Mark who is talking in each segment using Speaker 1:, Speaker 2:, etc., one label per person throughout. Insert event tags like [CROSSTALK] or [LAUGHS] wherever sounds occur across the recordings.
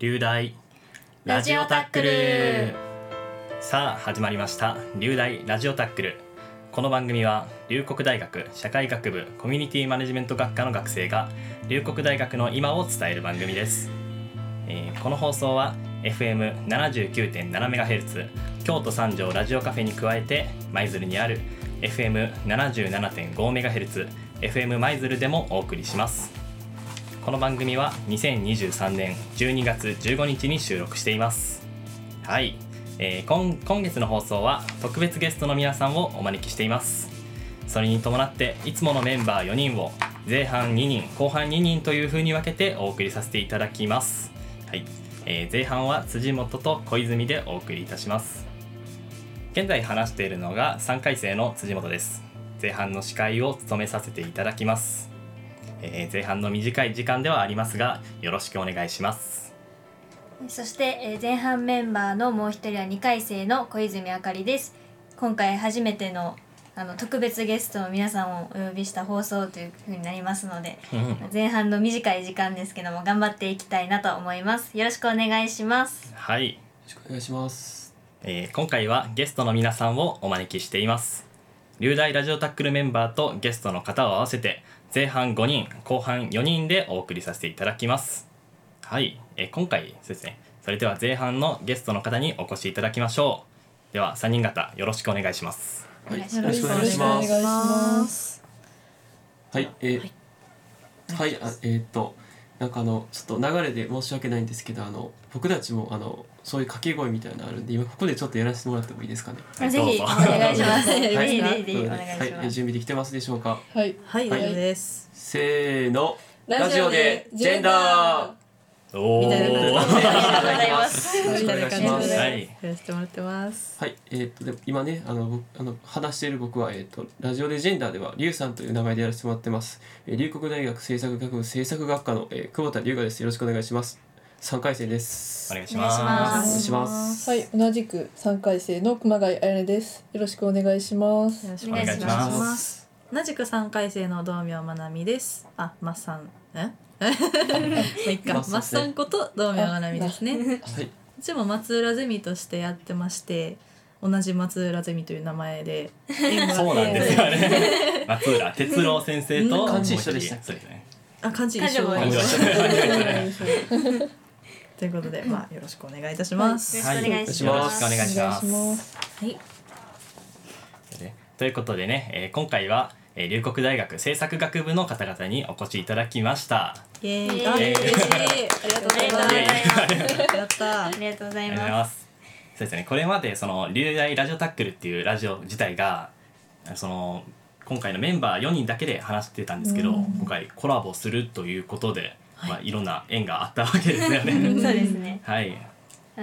Speaker 1: 流大ラジオタックル。さあ始まりました。流大ラジオタックル。この番組は龍谷大学社会学部コミュニティマネジメント学科の学生が龍谷大学の今を伝える番組です、えーこの放送は FM79.7MHz 京都三条ラジオカフェに加えて舞鶴にある FM77.5MHz FM 舞鶴でもお送りします。この番組は2023年12月15日に収録しています。はい、えー今今月の放送は特別ゲストの皆さんをお招きしています。それに伴っていつものメンバー4人を前半2人後半2人という風に分けてお送りさせていただきます。はい、えー前半は辻本と小泉でお送りいたします。現在話しているのが3回生の辻本です。前半の司会を務めさせていただきます。えー前半の短い時間ではありますがよろしくお願いします。
Speaker 2: そして、えー前半メンバーのもう一人は2回生の小泉あかりです。今回初めてのあの特別ゲストの皆さんをお呼びした放送というふうになりますので [LAUGHS] 前半の短い時間ですけども頑張っていきたいなと思います。よろしくお願いします。
Speaker 1: はい、
Speaker 3: よろしくお願いします。
Speaker 1: えー今回はゲストの皆さんをお招きしています流大ラジオタックルメンバーとゲストの方を合わせて前半5人後半4人でお送りさせていただきます。はい、えー今回そうですねそれでは前半のゲストの方にお越しいただきましょう。では3人方よろしくお願いします。
Speaker 3: はい、よ
Speaker 2: お願いします。
Speaker 3: ろしくお願いします。
Speaker 4: お願いします。
Speaker 3: はい、えーはい、あえーっと、なんかあの、ちょっと流れで申し訳ないんですけど、あの、僕たちもあの、そういう掛け声みたいなのあるんで、今ここでちょっとやらせてもらってもいいですかね？
Speaker 1: はい
Speaker 2: ぜひお願いします
Speaker 4: はい
Speaker 2: ぜひぜひお願いし
Speaker 3: はい、え
Speaker 2: ます
Speaker 3: ー準備できてますでしょうか？
Speaker 4: はい。
Speaker 2: はい
Speaker 4: 大丈夫です。
Speaker 3: せーの、
Speaker 4: ラジオでジェンダ
Speaker 1: おお
Speaker 4: みたいな
Speaker 2: ありがとうございます
Speaker 3: よろしくお願いします。
Speaker 1: は
Speaker 3: はい
Speaker 1: い、
Speaker 4: やらせてもらってます。
Speaker 3: はい、えーっと、でも今ね、あの、僕あの、話している僕は、えーっと、ラジオでジェンダーでは、リュウさんという名前でやらせてもらってます。えー、龍谷大学政策学部政策学科の、えー、久保田龍我です。よろしくお願いします。三回生です。
Speaker 1: お願いしま
Speaker 2: ます
Speaker 3: お願いします。
Speaker 4: はい、同じく三回生の熊谷彩音です。よろしくお願いします。
Speaker 5: よろし
Speaker 2: くお願いします
Speaker 5: 同じく三回生の道明まなみです。あ、マッサン、え？もういっか。マ
Speaker 3: マッサン
Speaker 5: ッサンこと道明まなみですね。
Speaker 3: はい。
Speaker 5: うちも松浦ゼミとしてやってまして、同じ松浦ゼミという名前で
Speaker 1: そうなんですよね [LAUGHS] 松浦哲郎先生と
Speaker 3: 漢字一緒でした
Speaker 5: あ、漢字一緒 [LAUGHS] ということで、まあよろしくお願いいたします。
Speaker 2: よろしくお願いし
Speaker 1: よろし
Speaker 2: ます
Speaker 1: くお願いします
Speaker 4: お願いします。
Speaker 5: はい。
Speaker 1: でということでね、えー今回は、えー、龍谷大学政策学部の方々にお越しいただきました。
Speaker 5: あ嬉しい。ありがとうございます。
Speaker 2: ありがとうございます
Speaker 5: やった
Speaker 2: あ。りがとうござい
Speaker 1: ありがとうござい
Speaker 2: ま
Speaker 1: ます。そうですね。これまでその龍大ラジオタックルっていうラジオ自体がその今回のメンバー4人だけで話してたんですけど、今回コラボするということで、まあいろんな縁があったわけですよね。
Speaker 2: す [LAUGHS] そうですね
Speaker 1: はい。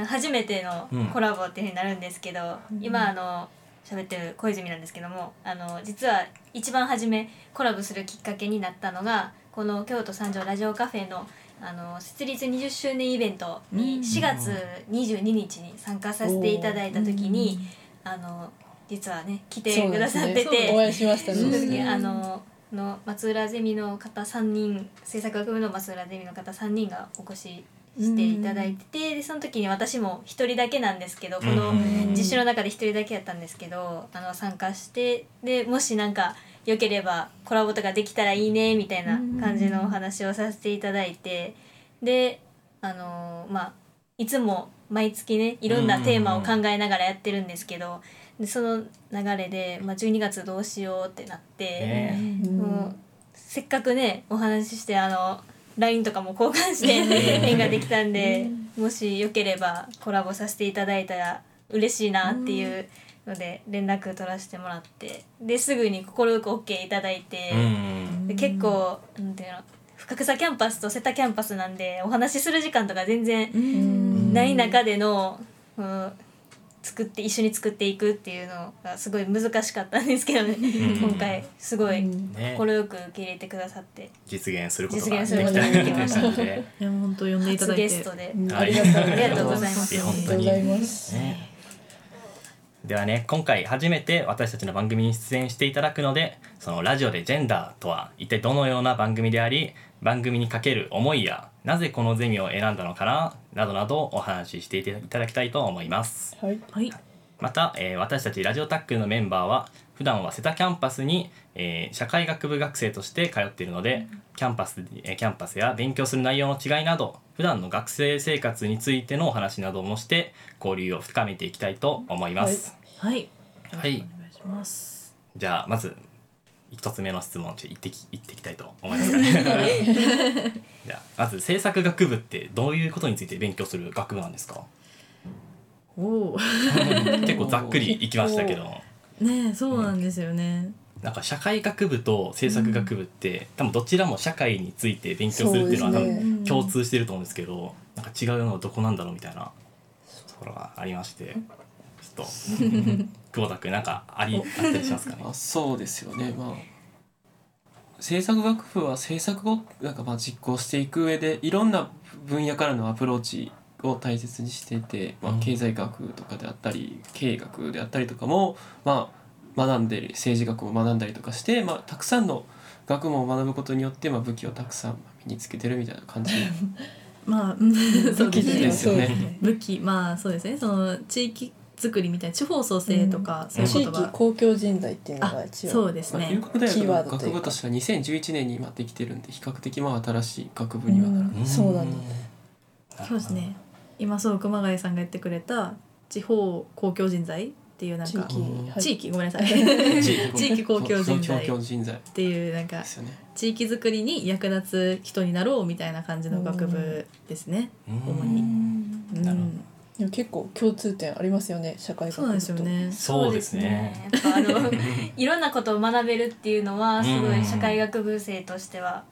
Speaker 2: 初めての
Speaker 1: うん
Speaker 2: コラボっていうふうになるんですけど、今あの喋ってる小泉なんですけどもあの実は一番初めコラボするきっかけになったのがこの京都三条ラジオカフェのあの設立20周年イベントに4月22日に参加させていただいた時に、あの実はね来てくださって
Speaker 4: そうですね
Speaker 2: て。
Speaker 4: お会いしましたね。
Speaker 2: あのの松浦ゼミの方3人制作学部の松浦ゼミの方3人がお越ししていただいててでその時に私も1人だけなんですけどこの
Speaker 1: うん
Speaker 2: 実習の中で1人だけやったんですけどあの参加してでもしなんか良ければコラボとかできたらいいねみたいな感じのお話をさせていただいてであのまあいつも毎月ねいろんなテーマを考えながらやってるんですけどでその流れで、まあ、12月どうしようってなって。
Speaker 1: ね。
Speaker 2: もうせっかくねお話ししてあの LINE とかも交換して縁ができたんでもしよければコラボさせていただいたら嬉しいなっていうので連絡取らせてもらってですぐに快く OK いただいて、結構なんていうの深草キャンパスと瀬田キャンパスなんでお話しする時間とか全然ない中での、うん作って一緒に作っていくっていうのがすごい難しかったんですけどね、今回すごい
Speaker 1: ね
Speaker 2: 快く受け入れてくださって。
Speaker 1: 実現することができ
Speaker 2: 実現することができました
Speaker 1: たので。[LAUGHS]
Speaker 5: いや本当呼んでいた
Speaker 2: 初
Speaker 5: だいて。
Speaker 2: ゲストで。
Speaker 4: ありがとう
Speaker 2: ありがとうございます。
Speaker 1: 本当に。
Speaker 4: ありがとうございます。
Speaker 1: ね。ではね今回初めて私たちの番組に出演していただくのでそのラジオでジェンダーとは一体どのような番組であり番組にかける思いやなぜこのゼミを選んだのかななどなどお話ししていただきたいと思います。
Speaker 4: はい。
Speaker 5: はい。
Speaker 1: また、えー私たちラジオタックルのメンバーは普段は瀬田キャンパスに、えー社会学部学生として通っているのでキャンパス、えーキャンパスや勉強する内容の違いなど普段の学生生活についてのお話などもして交流を深めていきたいと思います、
Speaker 5: はい。
Speaker 1: はい。
Speaker 5: お願いします。
Speaker 1: じゃあまず一つ目の質問ちょっと言ってき言っていきたいと思いますかね。[LAUGHS] じゃあまず政策学部ってどういうことについて勉強する学部なんですか？
Speaker 5: おお
Speaker 1: 結構ざっくりいきましたけど。
Speaker 5: ねえそうなんですよね、
Speaker 1: なんか社会学部と制作学部って、多分どちらも社会について勉強するっていうのは多分
Speaker 5: ね。
Speaker 1: 共通してると思うんですけどなんか違うのはどこなんだろうみたいなところがありまして。ちょっと。久保田君なんかありあったりしますかね？
Speaker 3: あそうですよね。まあ制作学部は制作をなんかまあ実行していく上でいろんな分野からのアプローチを大切にしていて、まあ
Speaker 1: うん、
Speaker 3: 経済学とかであったり経営学であったりとかも、まあ、学んで政治学を学んだりとかして、まあ、たくさんの学問を学ぶことによって、まあ、武器をたくさん身につけてるみたいな感じ。[LAUGHS]
Speaker 5: まあうん。そうですね。
Speaker 3: ですよね。
Speaker 5: 武器。まあそうですね。その地域作りみたいな地方創生とか、そういう
Speaker 4: 地域
Speaker 5: 言葉
Speaker 4: 公共人材っていうのが
Speaker 5: あ
Speaker 4: 一応
Speaker 5: そうです
Speaker 3: まあ、
Speaker 5: ね
Speaker 3: 龍谷大
Speaker 4: キーワー
Speaker 3: 学の学部としては2011年に今できてるんで比較的まあ新しい学部にはなる、
Speaker 4: うん。そうだ
Speaker 5: そうですね。今そう熊谷さんが言ってくれた地方公共人材っていうなんか
Speaker 4: 地域、
Speaker 5: ごめんなさい。
Speaker 3: 地域。[LAUGHS]
Speaker 5: 公共人材っていうなんか
Speaker 3: ですよね
Speaker 5: 地域づくりに役立つ人になろうみたいな感じの学部ですね。
Speaker 1: うん
Speaker 5: 主にう
Speaker 1: なるほ
Speaker 5: ん、
Speaker 4: でも結構共通点ありますよね社会学部と
Speaker 5: そうですよね。
Speaker 1: そうですね。
Speaker 2: やっぱあのいろんなことを学べるっていうのはすご
Speaker 1: うん
Speaker 2: い社会学部生としては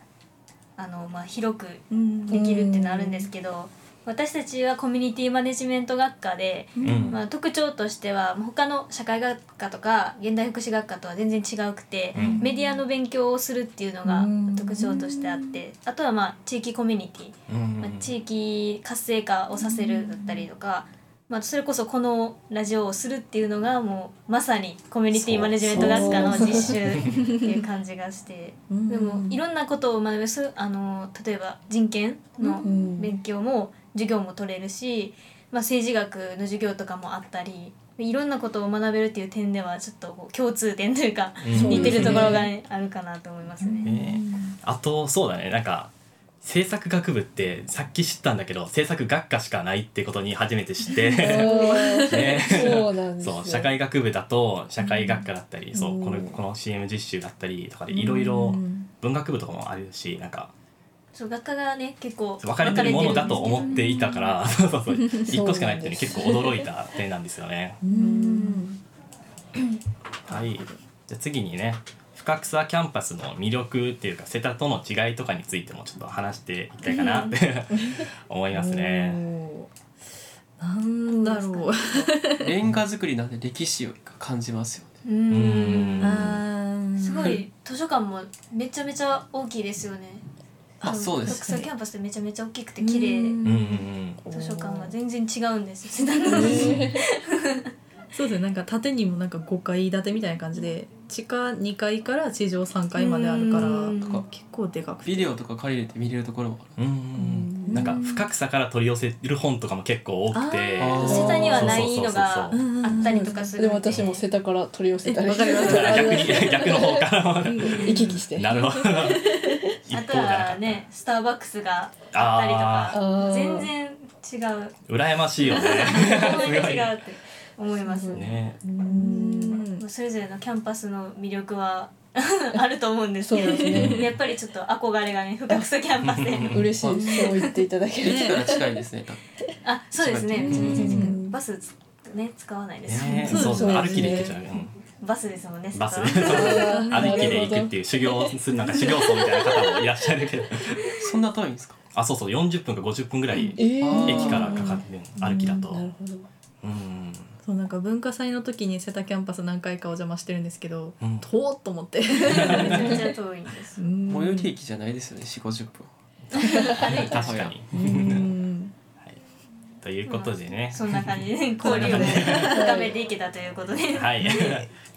Speaker 2: あの、まあ、広く
Speaker 5: うん
Speaker 2: できるっていうのはあるんですけど私たちはコミュニティマネジメント学科で、
Speaker 1: うん。
Speaker 2: まあ、特徴としては他の社会学科とか現代福祉学科とは全然違うくて、
Speaker 1: うん。
Speaker 2: メディアの勉強をするっていうのが
Speaker 4: うん。
Speaker 2: 特徴としてあってあとはまあ地域コミュニティ。
Speaker 1: うん。
Speaker 2: まあ、地域活性化をさせるだったりとか、まあ、それこそこのラジオをするっていうのがもうまさにコミュニティマネジメント学科の実習っていう感じがして。
Speaker 5: うん。
Speaker 2: でもいろんなことを学べすあの例えば人権の
Speaker 4: うん。
Speaker 2: 勉強も授業も取れるし、まあ、政治学の授業とかもあったりいろんなことを学べるっていう点ではちょっと共通点というか
Speaker 1: うん。
Speaker 2: 似てるところが、ね、あるかなと思いますね。
Speaker 1: ね。あとそうだね。なんか制作学部ってさっき知ったんだけど制作学科しかないってことに初めて知って [LAUGHS] [LAUGHS] ね。
Speaker 4: そうなんですよ。
Speaker 1: そう社会学部だと社会学科だったり、そう
Speaker 4: うん
Speaker 1: このこの CM 実習だったりとかでいろいろ
Speaker 5: うん
Speaker 1: 文学部とかもあるしなんか
Speaker 2: そう学科がね結構
Speaker 1: 分かれてるものだと思っていたから [LAUGHS] そうそうそう。一個しかないっていうのに結構驚いた点なんですよね。
Speaker 5: うん。
Speaker 1: はい。じゃあ次にね深草キャンパスの魅力っていうか瀬田との違いとかについてもちょっと話していきたいかなって [LAUGHS] 思いますね。
Speaker 5: なんだろう。
Speaker 3: レンガ作りなんで歴史を感じますよね。
Speaker 2: う
Speaker 1: うん。
Speaker 2: すごい図書館もめちゃめちゃ大きいですよね。
Speaker 3: あそうです
Speaker 2: 特キャンパスってめちゃめちゃ大きくて綺麗。
Speaker 5: うん。
Speaker 1: うん
Speaker 2: 図書館が全然違うんですよ。[LAUGHS]
Speaker 5: そうですね。なんか縦にもなんか5階建てみたいな感じで地下2階から地上3階まであるから
Speaker 2: うん。
Speaker 5: 結構でかくて。
Speaker 3: ビデオとか借りれて見れるところもある。
Speaker 1: うんなんか深草から取り寄せる本とかも結構多くて。
Speaker 2: 世田にはないのがあったりとかするん
Speaker 4: でも私も瀬田から取り寄せたり [LAUGHS]
Speaker 1: 逆に逆の方からも
Speaker 4: 行き来して
Speaker 1: なるほど。[LAUGHS] 一
Speaker 2: あとはねスターバックスがあったりと
Speaker 4: あ
Speaker 2: か
Speaker 4: ー。
Speaker 2: 全然違う。
Speaker 1: 羨ましいよね。[LAUGHS]
Speaker 2: 全然違うって思います。ね。
Speaker 1: ね
Speaker 5: うん。
Speaker 2: それぞれのキャンパスの魅力は [LAUGHS] あると思うんです。けど
Speaker 4: そうですね。
Speaker 2: やっぱりちょっと憧れがね深草キャンパスで。
Speaker 4: 嬉しい。そう言っていただける。
Speaker 3: 駅から近いですね
Speaker 2: あそうですね。
Speaker 3: うん
Speaker 2: めちゃめちゃ近い
Speaker 4: うん。
Speaker 2: バスね使わないです。
Speaker 1: ね
Speaker 5: そう
Speaker 1: そうそう
Speaker 4: そう
Speaker 1: 歩きで行けちゃううん。
Speaker 2: バスですもんね。
Speaker 1: バス。歩きで行くっていう修行するなんか修行僧みたいな方もいらっしゃるけど。[LAUGHS]
Speaker 3: そんな遠いんですか？
Speaker 1: あそうそう。40分か50分ぐらい
Speaker 4: えー。
Speaker 1: 駅からかかってる歩きだと。
Speaker 4: なるほど。
Speaker 1: うん
Speaker 5: そうなんか文化祭の時に瀬田キャンパス何回かお邪魔してるんですけど
Speaker 1: うん。
Speaker 5: 遠っと思って。
Speaker 2: めちゃめちゃ遠いんです。
Speaker 5: うん。
Speaker 3: 最寄り駅じゃないですよね4 5 0分。
Speaker 1: 確かに。
Speaker 5: うん。
Speaker 1: ということでね。
Speaker 2: そんな感じで [LAUGHS] 交流を深めていけたということで。
Speaker 1: はい。じ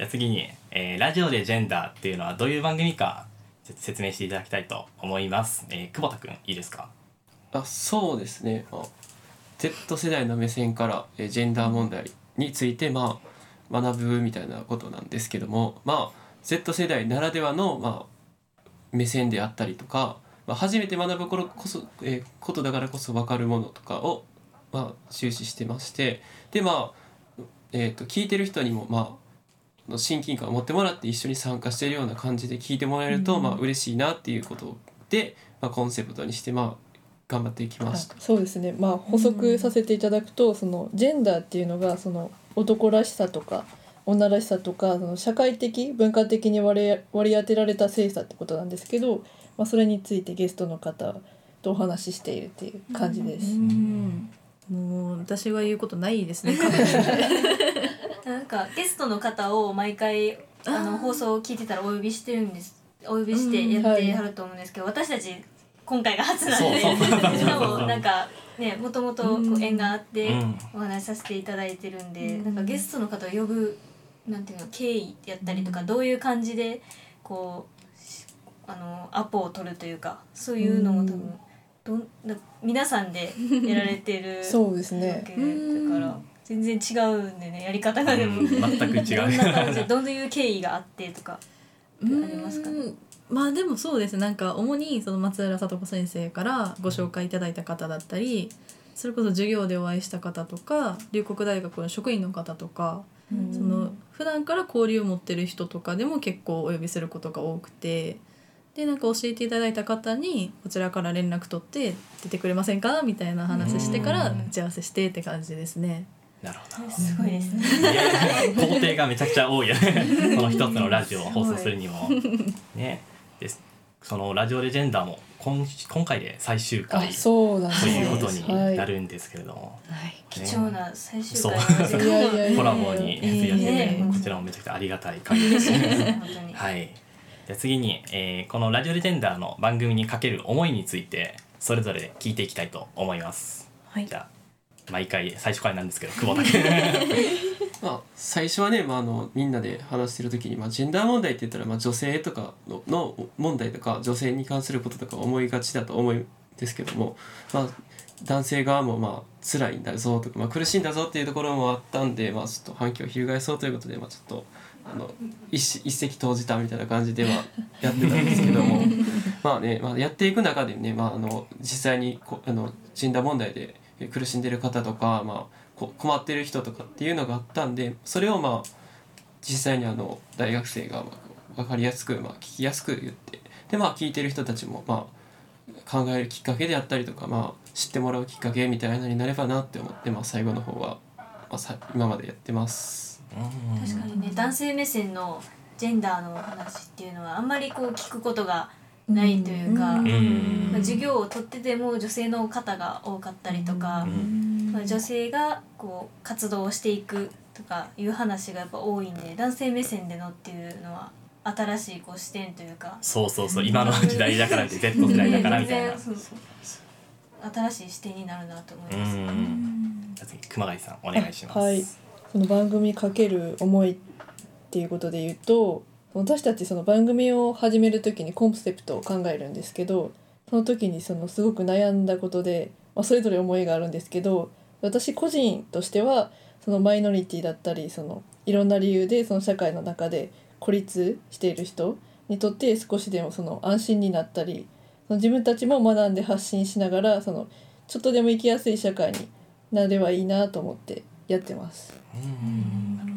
Speaker 1: ゃあ次に、えーラジオでジェンダー」っていうのはどういう番組か説明していただきたいと思います。えー、久保田くんいいですか？
Speaker 3: あそうですね、まあ、Z 世代の目線からえージェンダー問題についてまあ学ぶみたいなことなんですけどもまあ Z 世代ならではのまあ目線であったりとか、まあ、初めて学ぶ頃こそ、えーことだからこそ分かるものとかをまあ終始してましてでまあえー、と聞いてる人にもまあの親近感を持ってもらって一緒に参加しているような感じで聞いてもらえると、まあ嬉しいなっていうことで、まあ、コンセプトにしてまあ頑張っていきました。
Speaker 4: そうですねまあ補足させていただくとそのジェンダーっていうのがその男らしさとか女らしさとかその社会的文化的に割り割り当てられた性差ってことなんですけど、まあ、それについてゲストの方とお話ししているっていう感じです。
Speaker 5: うんもう私が言うことないですね。[LAUGHS]
Speaker 2: なんかゲストの方を毎回あの放送を聞いてたらお呼びしてるんですお呼びしてやってはると思うんですけど、私たち今回が初なんで。[LAUGHS] しかもなんかねもともとこう縁があって
Speaker 1: うん。
Speaker 2: お話しさせていただいてるんで、
Speaker 5: うん。
Speaker 2: なんかゲストの方を呼ぶなんていうの経緯やったりとか、どういう感じでこうしあのアポを取るというかそういうのも多分、どんな皆さんでやられてる
Speaker 4: そうです
Speaker 2: わ
Speaker 4: ね
Speaker 2: けだから全然違うんでねやり方がでも。
Speaker 1: うん。全く違
Speaker 2: どんな感じ。どういう経緯があってとかありますか？ね
Speaker 5: うんまあでもそうですなんか主にその松浦聡子先生からご紹介いただいた方だったりそれこそ授業でお会いした方とか龍谷大学の職員の方とかその普段から交流を持ってる人とかでも結構お呼びすることが多くてでなんか教えていただいた方にこちらから連絡取って出てくれませんか？みたいな話してから打ち合わせしてって感じですね。
Speaker 1: なるほど。
Speaker 2: すごいですね。[LAUGHS]
Speaker 1: 工程がめちゃくちゃ多いよねこの一つのラジオを放送するにも。ねです。そのラジオレジェンダーも今今回で最終
Speaker 4: あ
Speaker 1: 回と
Speaker 4: そうなんです。
Speaker 1: いうことに
Speaker 4: はい。
Speaker 1: なるんですけれども、
Speaker 5: はい。
Speaker 2: 貴重な最終
Speaker 1: そう。
Speaker 2: 回
Speaker 1: コラボに費やして
Speaker 2: ええ。
Speaker 1: こちらもめちゃくちゃありがたい限りですね。はい。じゃあ次に、えーこのラジオレジェンダーの番組にかける思いについてそれぞれ聞いていきたいと思います。
Speaker 5: はい。
Speaker 1: じゃあ毎回最初からなんですけど久保田君。[LAUGHS]
Speaker 3: まあ、最初はね、まあ、あのみんなで話してる時に、まあ、ジェンダー問題って言ったら、まあ、女性とかのの問題とか女性に関することとか思いがちだと思うんですけども、まあ、男性側もまあ辛いんだぞとか、まあ、苦しいんだぞっていうところもあったんで、まあ、ちょっと反響を翻そうということで、まあ、ちょっとあの一石一石投じたみたいな感じではやってたんですけども [LAUGHS] まあね、まあ、やっていく中でね、まあ、あの実際にこあのジェンダー問題で苦しんでる方とか、まあ、こ困ってる人とかっていうのがあったんでそれをまあ実際にあの大学生がまあ分かりやすく、まあ、聞きやすく言ってでまあ聞いてる人たちもまあ考えるきっかけであったりとか、まあ、知ってもらうきっかけみたいなのになればなって思って、まあ、最後の方は、まあ、さ今までやってます。
Speaker 2: 確かにね男性目線のジェンダーの話っていうのはあんまりこう聞くことがないというか、まあ授業を取ってても女性の方が多かったりとか、
Speaker 1: うん
Speaker 2: まあ、女性がこう活動をしていくとかいう話がやっぱ多いんで男性目線でのっていうのは新しいこう視点というか
Speaker 1: そうそうそう今の時代だからって Z 世代だからみたいな。
Speaker 2: ね全然そう新しい視点になるなと思いうます。
Speaker 1: ん。じゃあ次熊谷さんお願いします。
Speaker 4: はいその番組かける思いっていうことで言うと私たちその番組を始める時にコンセプトを考えるんですけどその時にそのすごく悩んだことで、まあ、それぞれ思いがあるんですけど私個人としてはそのマイノリティだったりそのいろんな理由でその社会の中で孤立している人にとって少しでもその安心になったりその自分たちも学んで発信しながらそのちょっとでも生きやすい社会になればいいなと思ってやってます。
Speaker 1: うん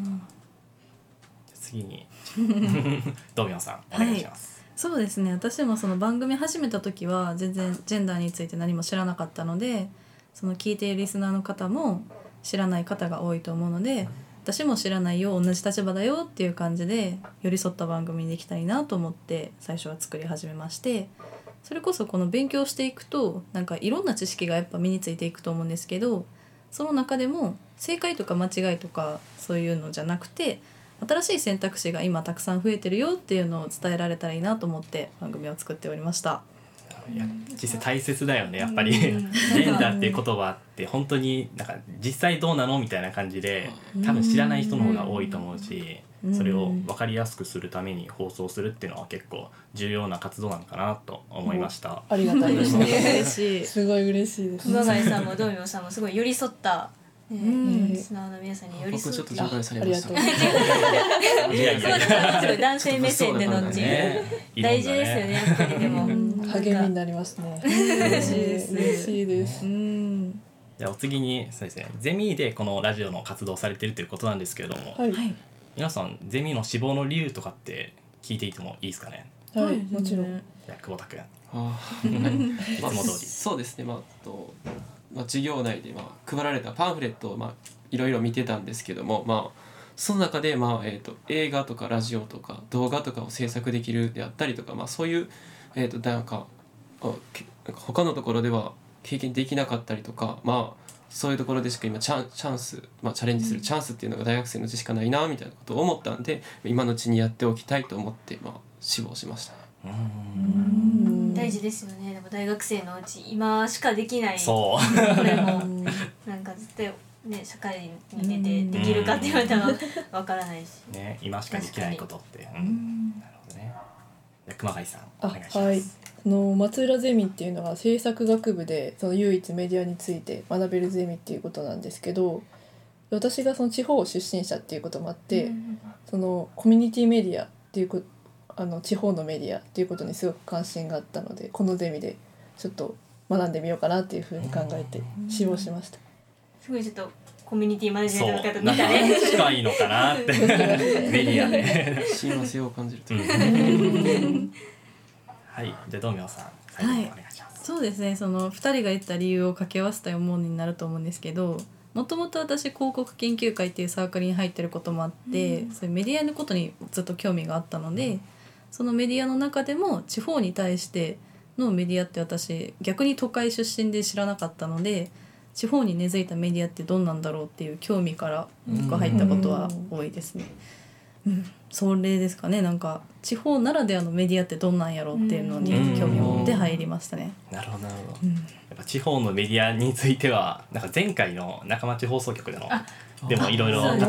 Speaker 1: 次に。[LAUGHS] ドミョンさんお願いします。
Speaker 5: そうですね。私もその番組始めた時は全然ジェンダーについて何も知らなかったのでその聞いているリスナーの方も知らない方が多いと思うので私も知らないよ同じ立場だよっていう感じで寄り添った番組にできたらいいなと思って最初は作り始めましてそれこそこの勉強していくとなんかいろんな知識がやっぱ身についていくと思うんですけどその中でも正解とか間違いとかそういうのじゃなくて新しい選択肢が今たくさん増えてるよっていうのを伝えられたらいいなと思って番組を作っておりました。
Speaker 1: いや実際大切だよねやっぱり、
Speaker 2: うん。[LAUGHS]
Speaker 1: ジェンダーっていう言葉って本当になんか実際どうなのみたいな感じで多分知らない人の方が多いと思うし
Speaker 5: うん。
Speaker 1: それを分かりやすくするために放送するっていうのは結構重要な活動なのかなと思いました。
Speaker 4: ありがたいですね。
Speaker 5: 嬉しい。[LAUGHS]
Speaker 4: すごい嬉しいです。
Speaker 2: 熊谷さんも道明さんもすごい寄り添った、ね
Speaker 5: ん。
Speaker 2: リスナーの皆さんに寄り添って
Speaker 3: 僕ちょっと紹介されました。
Speaker 4: あありがとう。
Speaker 1: いやいやいや。[LAUGHS]
Speaker 2: すごい男性目線での大事ですよねやっぱりでも、
Speaker 5: うん
Speaker 4: 励みになりますね。
Speaker 5: 嬉しいです。
Speaker 4: 嬉しいです。
Speaker 5: うん。
Speaker 1: じゃあお次にそうですね。ゼミでこのラジオの活動をされてるということなんですけれども、皆さんゼミの志望の理由とかって聞いていてもいいですかね？
Speaker 4: はいもちろん。
Speaker 1: 久保田君
Speaker 3: あー。
Speaker 1: いつも通り。
Speaker 3: そうですね。まあと、まあ、授業内で、まあ、配られたパンフレットを、まあ、いろいろ見てたんですけどもまあその中で、まあえー、と映画とかラジオとか動画とかを制作できるであったりとか、まあ、そういう、えー、となんかあけなんか他のところでは経験できなかったりとかまあそういうところでしか今チャンチャンス、まあ、チャレンジするチャンスっていうのが大学生のうちしかないなみたいなことを思ったんで今のうちにやっておきたいと思って、まあ、志望しました。ね。
Speaker 1: うーん。
Speaker 4: うん
Speaker 2: 大事ですよね。でも大学生のうち今しかできない。
Speaker 1: そう。
Speaker 2: これもなんか絶対ね社会に出てできるかって言われたらわからないし。[LAUGHS]
Speaker 1: ね今しかできないことって、う、
Speaker 5: うん。ん
Speaker 1: なるほどね。じゃあ熊谷さん
Speaker 4: あ
Speaker 1: お願いします、
Speaker 4: はい。あの松浦ゼミっていうのが制作学部でその唯一メディアについて学べるゼミっていうことなんですけど私がその地方出身者っていうこともあって、
Speaker 2: うん
Speaker 4: そのコミュニティメディアっていうこあの地方のメディアっていうことにすごく関心があったのでこのゼミでちょっと学んでみようかなっていうふうに考えて志望しました。
Speaker 2: すごいちょっとコミュニティマネジメ
Speaker 1: そう
Speaker 2: ントの方
Speaker 1: なんか
Speaker 2: 見たね
Speaker 1: 近いのかなって。メディアで、
Speaker 3: 親和性を感じると。
Speaker 1: う
Speaker 3: いうか
Speaker 1: ん。[LAUGHS] はい。じゃあ道明さん最後にお願いします、
Speaker 5: そうですねその2人が言った理由を掛け合わせたものになると思うんですけどもともと私広告研究会っていうサークルに入ってることもあって、そういうメディアのことにずっと興味があったので、そのメディアの中でも地方に対してのメディアって私逆に都会出身で知らなかったので地方に根付いたメディアってどんなんだろうっていう興味から僕は入ったことは多いですね。うん、それですかね。なんか地方ならではのメディアってどんなんやろうっていうのに興味を持って入りましたね。
Speaker 1: なるほどなるほど。
Speaker 5: うん。
Speaker 1: やっぱ地方のメディアについてはなんか前回の中町放送局でのでもいろいろ語って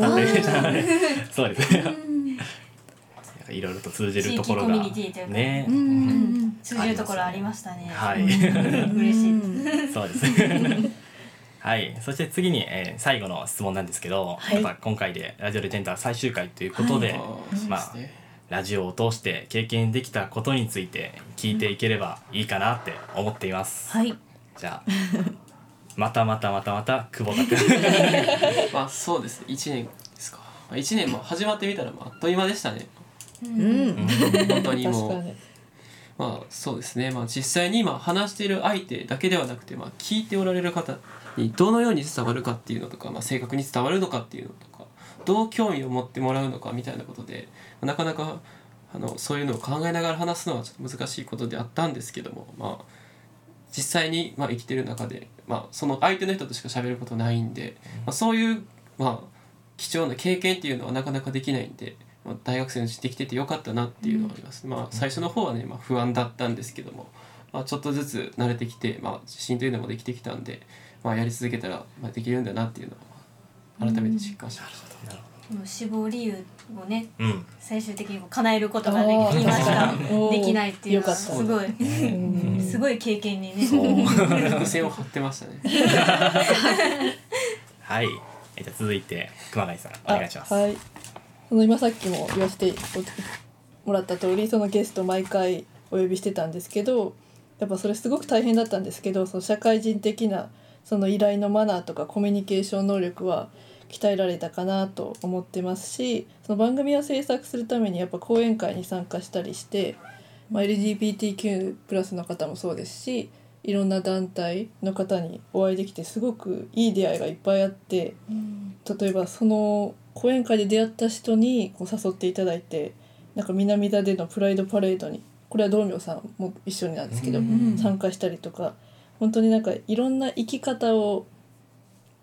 Speaker 1: そうですね [LAUGHS] いろいろと通じるところが。
Speaker 2: 地域コミュニティというか。
Speaker 1: ね、
Speaker 5: うんうん
Speaker 2: 通じるところありましたね。
Speaker 1: はい。
Speaker 2: 嬉しい。
Speaker 1: そうです。ねはい。そして次に、えー最後の質問なんですけど、
Speaker 4: はい。
Speaker 1: やっぱ今回でラジオレジェンダー最終回ということで、
Speaker 3: あーそう
Speaker 1: まあ
Speaker 3: ね
Speaker 1: ラジオを通して経験できたことについて聞いていければいいかなって思っています、
Speaker 5: はい。
Speaker 1: じゃあまたまたまたまた久保田君 [LAUGHS]
Speaker 3: まあそうですね。1年ですか。まあ1年も始まってみたらまああっという間でしたね
Speaker 5: うん。
Speaker 3: 本当にもうまあそうですね。まあ実際に今話している相手だけではなくてまあ聞いておられる方にどのように伝わるかっていうのとか、まあ、正確に伝わるのかっていうのとかどう興味を持ってもらうのかみたいなことでなかなかあのそういうのを考えながら話すのはちょっと難しいことであったんですけどもまあ実際にまあ生きてる中で、まあ、その相手の人としか喋ることないんで、まあ、そういう、まあ、貴重な経験っていうのはなかなかできないんで、まあ、大学生のうちできててよかったなっていうのはあります、まあ、最初の方はね、まあ、不安だったんですけども、まあ、ちょっとずつ慣れてきて、まあ、自信というのもできてきたんで、まあ、やり続けたら、まあ、できるんだなっていうのはまあ改めて実感しました。
Speaker 1: なる
Speaker 2: この死亡理由をね
Speaker 1: ほどうん。
Speaker 2: 最終的にこう叶えることができました。[LAUGHS] できないっていうのはすごい。
Speaker 4: うん。
Speaker 2: すごい経験にね。
Speaker 3: 線を張ってましたね。[LAUGHS]
Speaker 1: はい。えじゃあ続いて熊谷さんお願いします、
Speaker 4: あはいその今さっきも言わせてもらった通りそのゲスト毎回お呼びしてたんですけどやっぱそれすごく大変だったんですけどその社会人的なその依頼のマナーとかコミュニケーション能力は鍛えられたかなと思ってますしその番組を制作するためにやっぱ講演会に参加したりして、まあ、LGBTQ+ の方もそうですしいろんな団体の方にお会いできてすごくいい出会いがいっぱいあって例えばその講演会で出会った人にこう誘っていただいてなんか南座でのプライドパレードにこれは道明さんも一緒になんですけど
Speaker 5: うん
Speaker 4: 参加したりとか本当になんかいろんな生き方を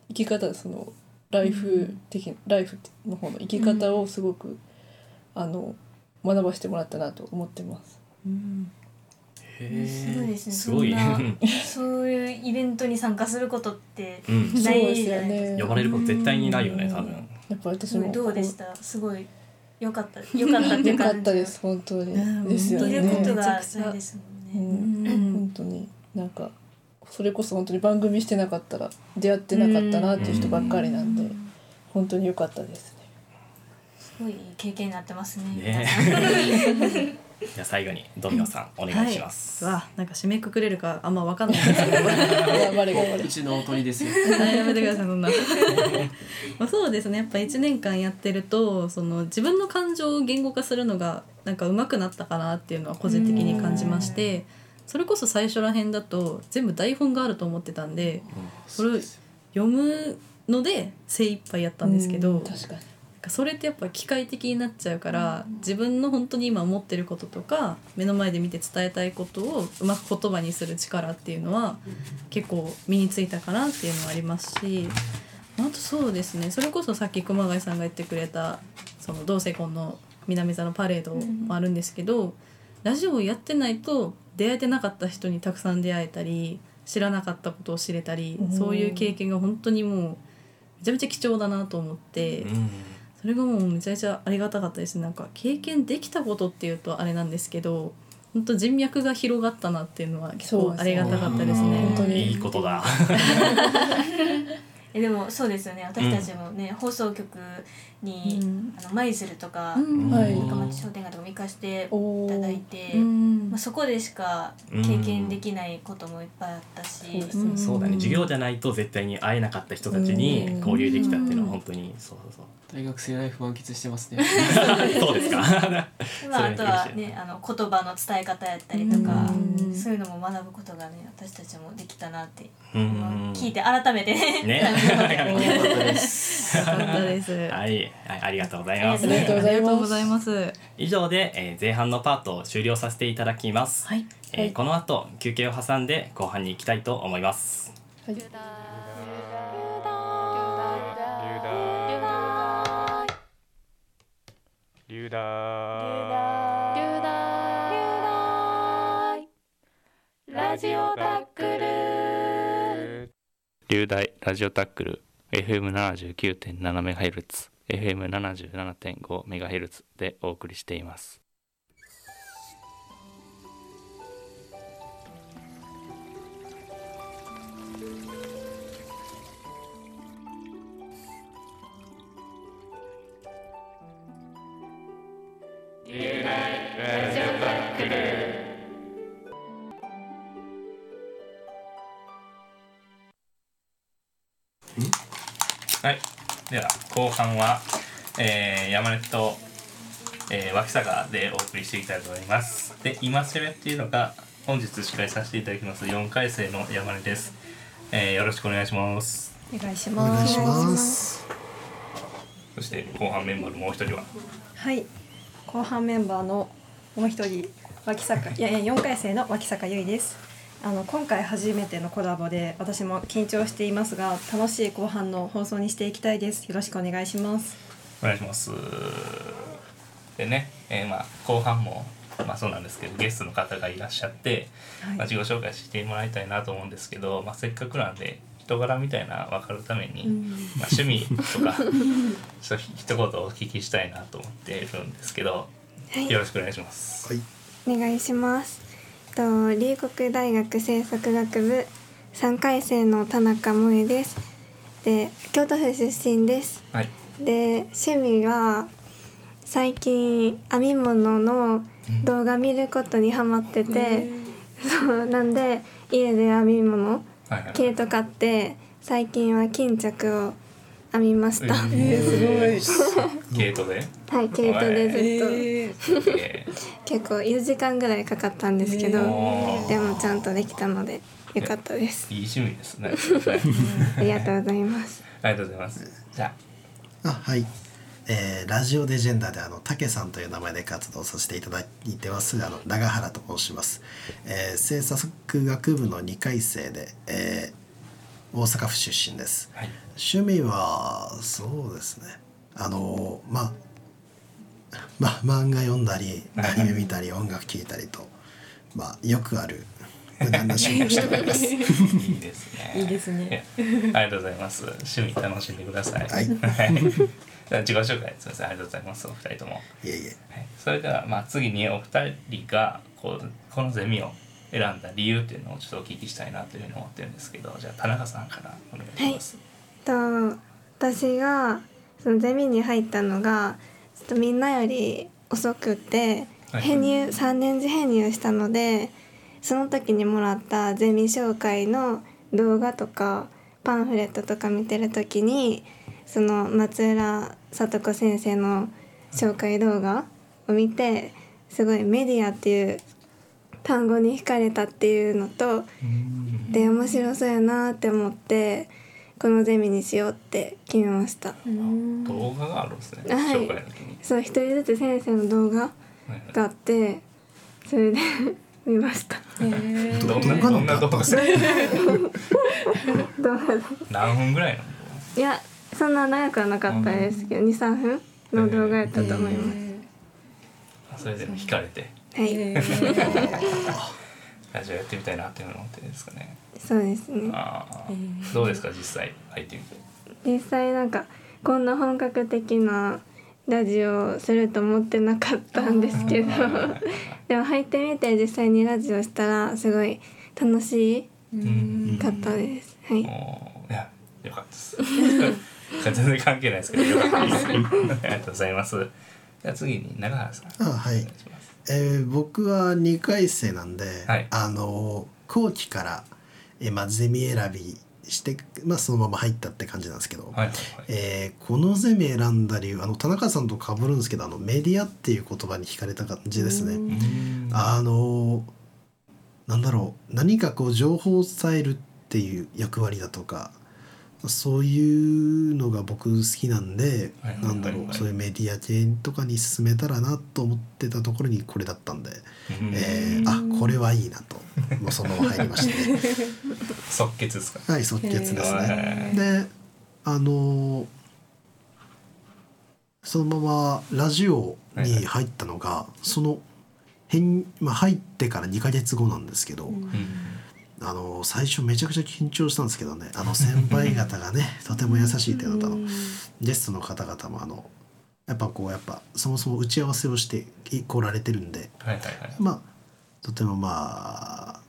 Speaker 4: 生き方そのライフ的ライフの方の生き方をすごく、あの学ばせてもらったなと思ってます。
Speaker 5: うん。
Speaker 2: すごいですね。
Speaker 1: すごい。
Speaker 2: そんな [LAUGHS] そういうイベントに参加することって
Speaker 1: うん。
Speaker 2: ない
Speaker 4: そうですよ
Speaker 2: じゃないです
Speaker 4: ね。
Speaker 1: 呼ばれること絶対にないよね多分
Speaker 4: やっぱ私
Speaker 2: すご
Speaker 4: も
Speaker 2: いどうでした？すごい良かった良かったってい
Speaker 4: よか
Speaker 2: う感じ
Speaker 4: ったです本当に。
Speaker 5: うん
Speaker 4: ですよ
Speaker 2: 見
Speaker 4: ね。
Speaker 2: ることがないですも
Speaker 4: うんん
Speaker 2: ね。
Speaker 5: うん。
Speaker 4: 本当に。なんかそれこそ本当に番組してなかったら出会ってなかったなっていう人ばっかりなんで本当に良かったですね。
Speaker 2: すごいいい経験になってますね。
Speaker 1: ねじゃあ最後にドミノさんお願いします、
Speaker 5: はい、わなんか締めくくれるかあんま分かんない。んですけど
Speaker 4: 頑張れ。頑張れ。
Speaker 3: うちのおとりですよ。
Speaker 5: はいやめてくださいそんな。[LAUGHS] まあそうですね。やっぱ1年間やってるとその自分の感情を言語化するのがなんか上手くなったかなっていうのは個人的に感じましてそれこそ最初ら辺だと全部台本があると思ってたんでそれを読むので精一杯やったんですけど、
Speaker 4: うん。確かに
Speaker 5: それってやっぱ機械的になっちゃうから、自分の本当に今思ってることとか目の前で見て伝えたいことをうまく言葉にする力っていうのは結構身についたかなっていうのはありますしあとそうですねそれこそさっき熊谷さんが言ってくれたその同性婚の南座のパレードもあるんですけど、ラジオをやってないと出会えてなかった人にたくさん出会えたり知らなかったことを知れたり、
Speaker 4: うん。
Speaker 5: そういう経験が本当にもうめちゃめちゃ貴重だなと思って。
Speaker 1: うん
Speaker 5: それがもうめちゃめちゃありがたかったです。なんか経験できたことっていうとあれなんですけど本当人脈が広がったなっていうのは結構ありがたかったですね。
Speaker 4: 本当に。
Speaker 1: いいことだ [LAUGHS]
Speaker 2: えでもそうですよね。私たちもね、放送局に、
Speaker 5: うん。
Speaker 2: あの舞鶴とか、
Speaker 5: うん。
Speaker 4: はい。
Speaker 2: 深町商店街とかも行かせていただいて、
Speaker 5: うん。
Speaker 2: まあ、そこでしか経験できないこともいっぱいあったし、
Speaker 4: そう
Speaker 1: そうだね。授業じゃないと絶対に会えなかった人たちに交流できたっていうのは本当にそうそう
Speaker 3: 大学生ライフ満喫してますね。
Speaker 1: そ [LAUGHS] うそうですか。[LAUGHS]
Speaker 2: まあ、あとはねあの言葉の伝え方やったりとか、
Speaker 5: うん。
Speaker 2: そういうのも学ぶことがね私たちもできたなって、
Speaker 1: うん。
Speaker 2: 聞いて改めてね [LAUGHS]
Speaker 1: はい、はい、ありがとうございます
Speaker 2: あ
Speaker 4: りがとうござい。ます。
Speaker 1: 以上で、えー前半のパートを終了させてい。ただきます、
Speaker 5: はい。
Speaker 1: えー
Speaker 4: はい。
Speaker 1: この後休憩を挟んで後半に行きたい。と思い。ます
Speaker 4: はい。
Speaker 6: 流大
Speaker 7: ラジオタックル
Speaker 6: 流大ラジオタックル FM79.7MHz FM77.5MHz でお送りしています。
Speaker 8: 後半は、えー、山根と、えー、脇坂でお送りしていきたいと思います。で、今攻めっていうのが本日司会させていただきます4回生の山根です。えー、よろしくお願いします。
Speaker 4: お願いします。
Speaker 8: そして後半メンバーのもう一人は、
Speaker 9: はい。後半メンバーのもう一人脇坂いやいや四回生の脇坂優衣です。あの今回初めてのコラボで私も緊張していますが楽しい後半の放送にしていきたいです。よろしくお願いします。
Speaker 8: お願いします。でね、えー、まあ後半もまあそうなんですけどゲストの方がいらっしゃって、
Speaker 9: はい
Speaker 8: まあ、自己紹介してもらいたいなと思うんですけど、まあ、せっかくなんで人柄みたいな分かるために、まあ、趣味とか [LAUGHS] ちょっと一言お聞きしたいなと思っているんですけど、よろしくお願いします。
Speaker 7: はい。
Speaker 10: お願いします。と龍谷大学政策学部3回生の田中萌恵です。で京都府出身です。
Speaker 8: はい、
Speaker 10: で趣味は最近編み物の動画見ることにハマってて、そうなんで家で編み物毛糸買って最近は巾着を編みました。
Speaker 8: えー、すごい毛糸で、
Speaker 10: はい毛糸でずっと、
Speaker 8: え
Speaker 10: 結構4時間ぐらいかかったんですけど、
Speaker 8: ー
Speaker 10: でもちゃんとできたのでよかったです。
Speaker 8: いい趣味ですね。は [LAUGHS] い
Speaker 10: ありがとうございます。
Speaker 8: ありがとうございます。じゃあ
Speaker 7: あ、はい。えーラジオデジェンダーであのたけさんという名前で活動させていただいてますあの長原と申します、えー、制作学部の2回生で、えー大阪府出身です。
Speaker 8: はい。
Speaker 7: 趣味はそうですね。あのまあま漫画読んだりアニメ見たり音楽聴いたりとまあよくある無難な趣味をしております。
Speaker 8: いいですね。
Speaker 5: いいですね。
Speaker 8: ありがとうございます。趣味楽しんでください。
Speaker 7: はい。
Speaker 8: じゃあ自己紹介すみません。ありがとうございます。お二人とも。
Speaker 7: いえいえ。
Speaker 8: はい、それではまあ次にお二人がこうこのゼミを選んだ理由っていうのをちょっとお聞きしたいなというふうに思ってるんですけどじゃあ田中さんからお願いします。
Speaker 10: と私がそのゼミに入ったのがちょっとみんなより遅くて
Speaker 8: はい
Speaker 10: 編入3年次編入したのでその時にもらったゼミ紹介の動画とかパンフレットとか見てる時にその松浦聡子先生の紹介動画を見てすごいメディアっていう単語に惹かれたっていうのとで面白そうやなって思ってこのゼミにしようって決めました。
Speaker 8: 動画があるんですね、
Speaker 10: はい。
Speaker 8: 紹介の時に。
Speaker 10: そう一人ずつ先生の動画
Speaker 8: はい。
Speaker 10: があってそれで [LAUGHS] 見ました。
Speaker 8: どんなどんな動画 [LAUGHS] 何分ぐらいの？
Speaker 10: いやそんな長くはなかったですけど23分の動画やったと思います、
Speaker 8: あそれで惹かれて
Speaker 10: はい、[LAUGHS]
Speaker 8: ラジオやってみたいなって思ってるんですかね。
Speaker 10: そうですね
Speaker 8: あーどうですか実際入ってみて。
Speaker 10: 実際なんかこんな本格的なラジオをすると思ってなかったんですけど [LAUGHS] でも入ってみて実際にラジオしたらすごい楽しかったです。はい。
Speaker 8: いやよかったです。[LAUGHS] 全然関係ないですけどよかったです。ありがとうございます。じゃあ次に長原さん。
Speaker 7: あはい。えー僕は2回生なんで、
Speaker 8: はい。
Speaker 7: あの後期から、えーまあ、ゼミ選びして、まあ、そのまま入ったって感じなんですけど、
Speaker 8: はい。はい。
Speaker 7: えーこのゼミ選んだ理由あの田中さんと被るんですけどあのメディアっていう言葉に惹かれた感じですね。あのなんだろう何かこう情報を伝えるっていう役割だとかそういうのが僕好きなんで、
Speaker 8: はいはいはいはい
Speaker 7: なんだろうそういうメディア系とかに進めたらなと思ってたところにこれだったんで、
Speaker 8: うん
Speaker 7: えーあこれはいいなともうそのまま入りましたね。[LAUGHS]
Speaker 8: 即決ですか？
Speaker 7: はい即決ですね
Speaker 8: へ。
Speaker 7: であのそのままラジオに入ったのが、その変、まあ、入ってから2ヶ月後なんですけど、あの最初めちゃくちゃ緊張したんですけどね。あの先輩方がね [LAUGHS] とても優しいっていうの。とあのゲストの方々もあのやっぱこうやっぱそもそも打ち合わせをして来られてるんで。
Speaker 8: はいはいはい。
Speaker 7: まあとてもまあ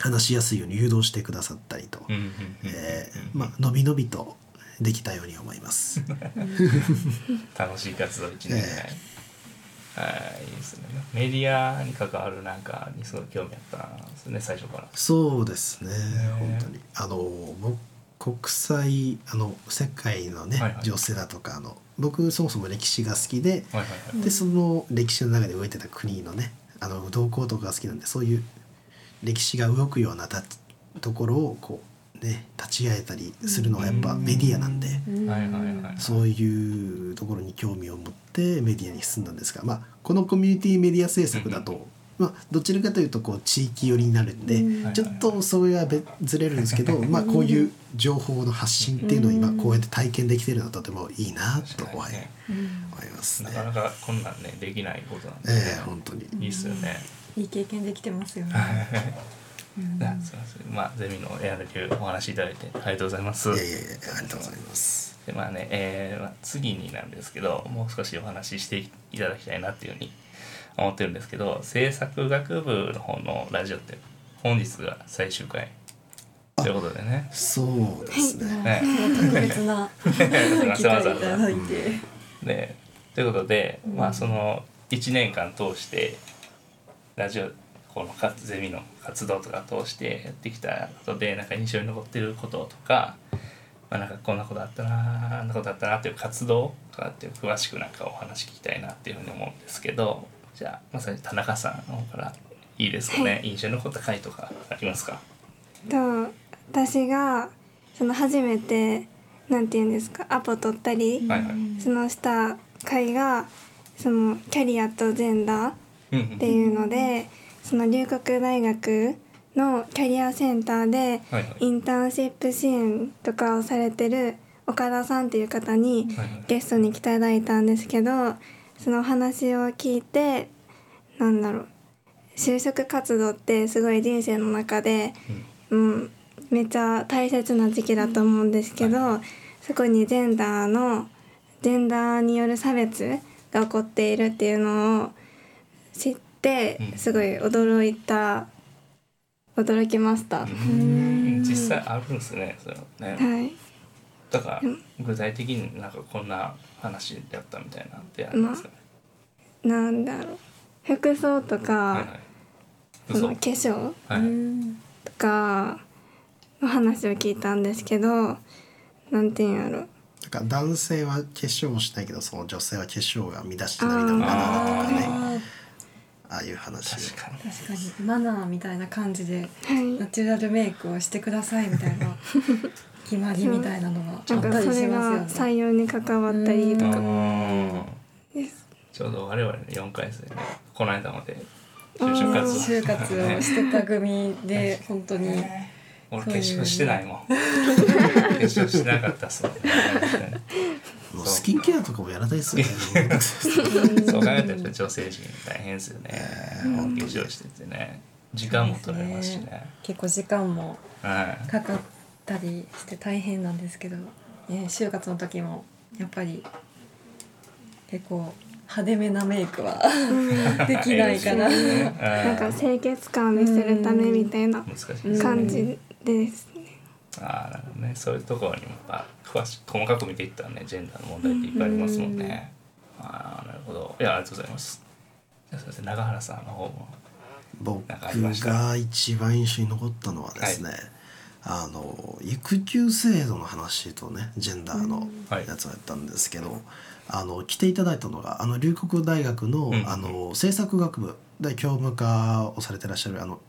Speaker 7: 話しやすいように誘導してくださったりと、
Speaker 8: うんうんうん
Speaker 7: えーまあのびのびとできたように思います。[LAUGHS]
Speaker 8: 楽しい活動一年
Speaker 7: え
Speaker 8: はい、いいですね。メディアに関わるなんかにすごい興味あったんですね、最初から。
Speaker 7: そうですね本当にあの僕国際あの世界のね、
Speaker 8: はいはい
Speaker 7: 情勢だとかあの僕そもそも歴史が好きで、
Speaker 8: はいはいはい。
Speaker 7: でその歴史の中で動いてた国のねあの動向とかが好きなんでそういう歴史が動くようなたところをこうね立ち会えたりするのはやっぱメディアなんで、
Speaker 8: はいはいはい。
Speaker 7: そういうところに興味を持ってメディアに進んだんですが、まあ、このコミュニティメディア制作だと、まあ、どちらかというとこう地域寄りになるんで、
Speaker 8: うん。
Speaker 7: ちょっとそれは別ずれるんですけど、まあ、こういう情報の発信っていうのを今こうやって体験できてるのはとてもいいなと思いますね。
Speaker 8: なかなかこんなんね、できないことなんで、
Speaker 7: ええ本当に。
Speaker 8: いいっすよね。
Speaker 9: いい経験できてますよね。[LAUGHS]
Speaker 8: ません。まあ、ゼミの選んだ理由お話しいただいてありがとうございます。
Speaker 7: いやいやいやありがとうございます。
Speaker 8: でまあね、えーまあ、次になんですけどもう少しお話ししていただきたいなっていうふうに思ってるんですけど制作学部の方のラジオって本日が最終回ということでね。
Speaker 7: そうですね。
Speaker 8: ね
Speaker 9: 特別な [LAUGHS] 機会いただいて。
Speaker 8: でということで、まあその1年間通してラジオこのかゼミの活動とか通してやってきたことでなんか印象に残ってることとか、まあ、なんかこんなことあったなあんなことあったなっていう活動とかっていう詳しくなんかお話聞きたいなっていうふうに思うんですけどじゃあまさに田中さんの方からいいですかね、
Speaker 10: はい。
Speaker 8: 印象に残った回とかありますか？
Speaker 10: と私がその初めてなんて言うんですかアポ取ったり、
Speaker 8: はいはい。
Speaker 10: そのした会がそのキャリアとジェンダーっていうのでその龍谷大学のキャリアセンターで
Speaker 8: はいはい。
Speaker 10: インターンシップ支援とかをされてる岡田さんっていう方に
Speaker 8: はいはい。
Speaker 10: ゲストに来ていただいたんですけどそのお話を聞いてなんだろう就職活動ってすごい人生の中で、うん、めっちゃ大切な時期だと思うんですけど、そこにジェンダーのジェンダーによる差別が起こっているっていうのを知って
Speaker 8: うん。
Speaker 10: すごい驚いた驚きました。
Speaker 8: うん。実際あるんですねそれね。
Speaker 10: はい。
Speaker 8: だから具体的になんかこんな話やったみたいなんてありますかね、
Speaker 10: なんだろう。服装とか、
Speaker 8: はいはい。嘘
Speaker 10: その化粧
Speaker 8: はい。
Speaker 10: とかの話を聞いたんですけどなんていうんやろ。
Speaker 7: だから男性は化粧をしないけどその女性は化粧が乱してないのかなとかねああいう話
Speaker 8: 確かに
Speaker 9: 確かに。マナーみたいな感じで
Speaker 10: はい。
Speaker 9: ナチュラルメイクをしてくださいみたいな [LAUGHS] 決まりみたいなのがあ
Speaker 10: なんか
Speaker 9: ったりし
Speaker 10: それが
Speaker 9: ますよね。
Speaker 10: 採用に関わったりとか。
Speaker 8: ちょうど我々の4回生ねこの間まで就職活動。
Speaker 9: 就活をしてた組で本当に。
Speaker 8: 俺化粧してないもん。[LAUGHS] 化粧してなかったっすも
Speaker 7: うスキンケアとかもやらないですよね。
Speaker 8: そう考えたら女性陣大変ですよね。化粧しててね。時間も取られますしね。
Speaker 9: 結構時間も
Speaker 8: はい
Speaker 9: かかったりして大変なんですけど、ね、就活の時もやっぱり結構派手めなメイクはできないかな。[LAUGHS]
Speaker 10: なんか清潔感を見せるためみたいな感じですね。
Speaker 8: ああなるほどね。そういうところにもやっぱ詳し細かく見ていったらねジェンダーの問題っていっぱいありますもんね、ああなるほど。いやありがとうございます。じゃあすいません。長原さんの方も
Speaker 7: 僕が一番印象に残ったのはですね、あの育休制度の話とねジェンダーの
Speaker 8: はい。
Speaker 7: やつをやったんですけど、あの来ていただいたのがあの龍谷大学の,、
Speaker 8: うん。
Speaker 7: あの政策学部で教務課をされてらっしゃるあの、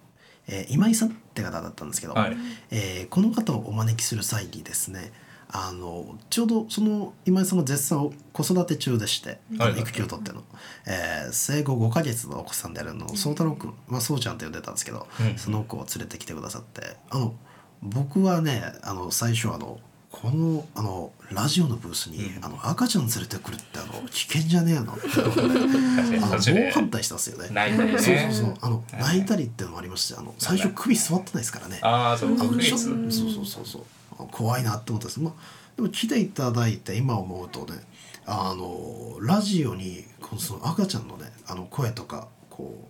Speaker 7: えー今井さんって方だったんですけど、
Speaker 8: はい。
Speaker 7: えーこの方をお招きする際にですねあのちょうどその今井さんが絶賛子育て中でして、育休を取っての、えー生後5ヶ月のお子さんであるのを宗太郎君、まあ、そうちゃんって呼んでたんですけど、
Speaker 8: うん。
Speaker 7: その子を連れてきてくださってあの僕はねあの最初あのこのあのラジオのブースに、あの赤ちゃん連れてくるってあの危険じゃねえの？[LAUGHS] って猛反対したんですよね。
Speaker 8: 泣いたりね。
Speaker 7: そうそうそう。あの
Speaker 8: はい。
Speaker 7: 泣いたりっていうのもありましてあの最初首座ってないですからね。
Speaker 8: ああそう
Speaker 7: そうそうそうそう。あ怖いなって思ったんです。まあでも来ていただいて今思うとねあのラジオにこのその赤ちゃんのねあの声とかこう